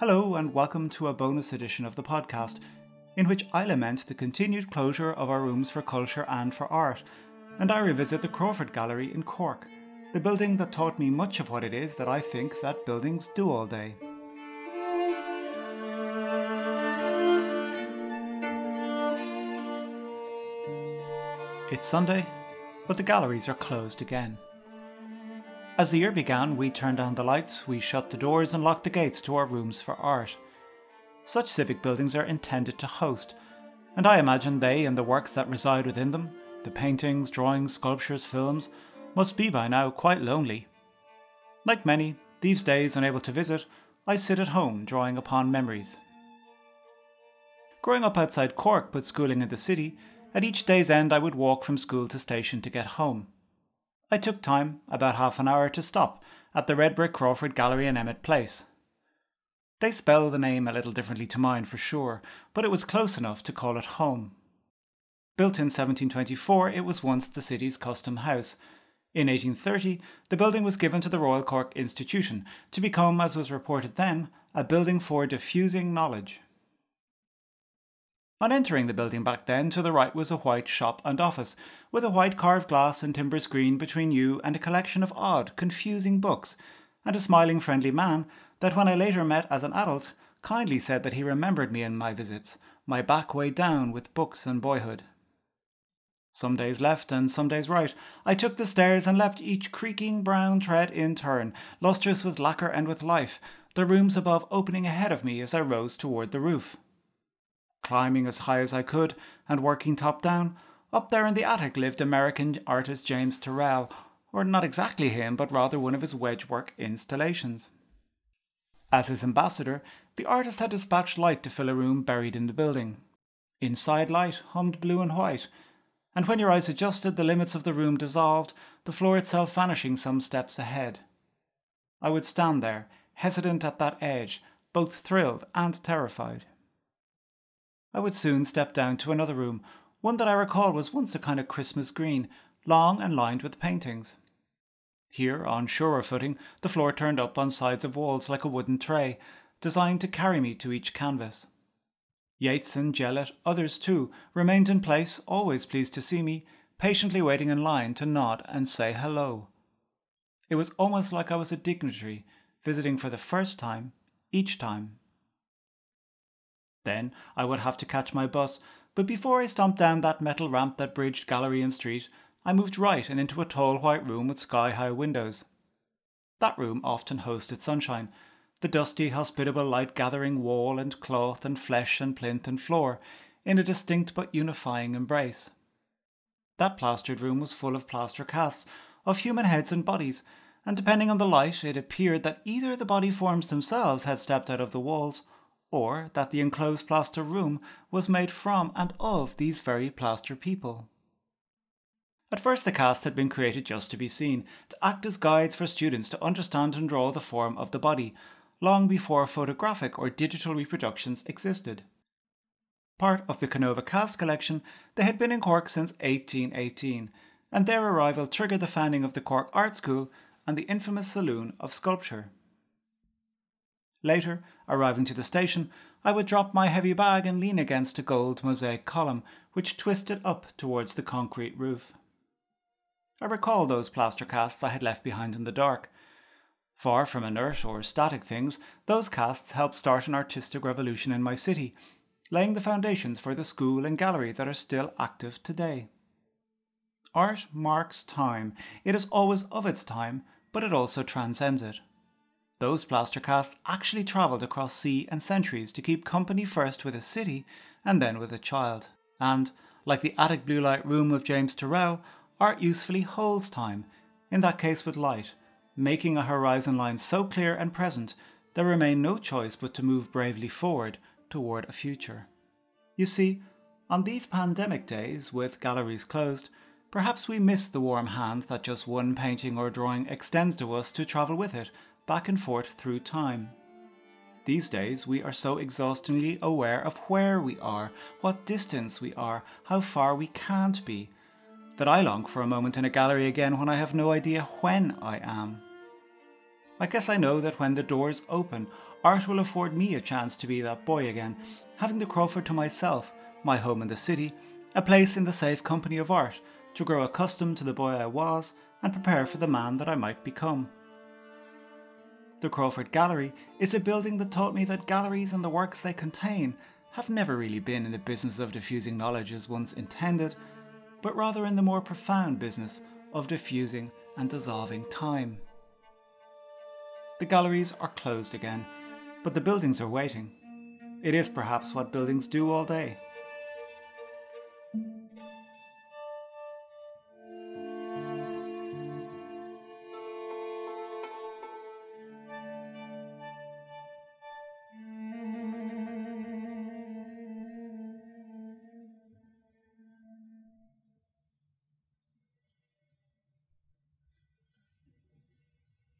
Hello, and welcome to a bonus edition of the podcast, in which I lament the continued closure of our rooms for culture and for art, and I revisit the Crawford Gallery in Cork, the building that taught me much of what it is that I think that buildings do all day. It's Sunday, but the galleries are closed again. As the year began, we turned down the lights, we shut the doors, and locked the gates to our rooms for art. Such civic buildings are intended to host, and I imagine they and the works that reside within them the paintings, drawings, sculptures, films must be by now quite lonely. Like many, these days unable to visit, I sit at home drawing upon memories. Growing up outside Cork but schooling in the city, at each day's end, I would walk from school to station to get home. I took time, about half an hour, to stop at the red brick Crawford Gallery in Emmet Place. They spell the name a little differently to mine for sure, but it was close enough to call it home. Built in 1724, it was once the city's custom house. In 1830, the building was given to the Royal Cork Institution to become, as was reported then, a building for diffusing knowledge. On entering the building back then, to the right was a white shop and office, with a white carved glass and timber screen between you and a collection of odd, confusing books, and a smiling, friendly man that, when I later met as an adult, kindly said that he remembered me and my visits, my back way down with books and boyhood. Some days left and some days right, I took the stairs and left each creaking brown tread in turn, lustrous with lacquer and with life, the rooms above opening ahead of me as I rose toward the roof climbing as high as I could and working top down. Up there in the attic lived American artist James Turrell, or not exactly him, but rather one of his wedgework installations. As his ambassador, the artist had dispatched light to fill a room buried in the building. Inside light hummed blue and white, and when your eyes adjusted, the limits of the room dissolved, the floor itself vanishing some steps ahead. I would stand there, hesitant at that edge, both thrilled and terrified. I would soon step down to another room, one that I recall was once a kind of Christmas green, long and lined with paintings. Here, on surer footing, the floor turned up on sides of walls like a wooden tray, designed to carry me to each canvas. Yeats and Jellett, others too, remained in place, always pleased to see me, patiently waiting in line to nod and say hello. It was almost like I was a dignitary, visiting for the first time, each time. Then I would have to catch my bus, but before I stomped down that metal ramp that bridged gallery and street, I moved right and into a tall white room with sky high windows. That room often hosted sunshine, the dusty, hospitable light gathering wall and cloth and flesh and plinth and floor in a distinct but unifying embrace. That plastered room was full of plaster casts of human heads and bodies, and depending on the light, it appeared that either the body forms themselves had stepped out of the walls, or that the enclosed plaster room was made from and of these very plaster people. At first, the cast had been created just to be seen, to act as guides for students to understand and draw the form of the body, long before photographic or digital reproductions existed. Part of the Canova cast collection, they had been in Cork since 1818, and their arrival triggered the founding of the Cork Art School and the infamous Saloon of Sculpture. Later, arriving to the station, I would drop my heavy bag and lean against a gold mosaic column which twisted up towards the concrete roof. I recall those plaster casts I had left behind in the dark. Far from inert or static things, those casts helped start an artistic revolution in my city, laying the foundations for the school and gallery that are still active today. Art marks time. It is always of its time, but it also transcends it. Those plaster casts actually travelled across sea and centuries to keep company first with a city and then with a child. And, like the attic blue light room of James Turrell, art usefully holds time, in that case with light, making a horizon line so clear and present there remain no choice but to move bravely forward toward a future. You see, on these pandemic days, with galleries closed, perhaps we miss the warm hand that just one painting or drawing extends to us to travel with it back and forth through time. These days, we are so exhaustingly aware of where we are, what distance we are, how far we can't be, that I long for a moment in a gallery again when I have no idea when I am. I guess I know that when the doors open, art will afford me a chance to be that boy again, having the Crawford to myself, my home in the city, a place in the safe company of art, to grow accustomed to the boy I was and prepare for the man that I might become. The Crawford Gallery is a building that taught me that galleries and the works they contain have never really been in the business of diffusing knowledge as once intended, but rather in the more profound business of diffusing and dissolving time. The galleries are closed again, but the buildings are waiting. It is perhaps what buildings do all day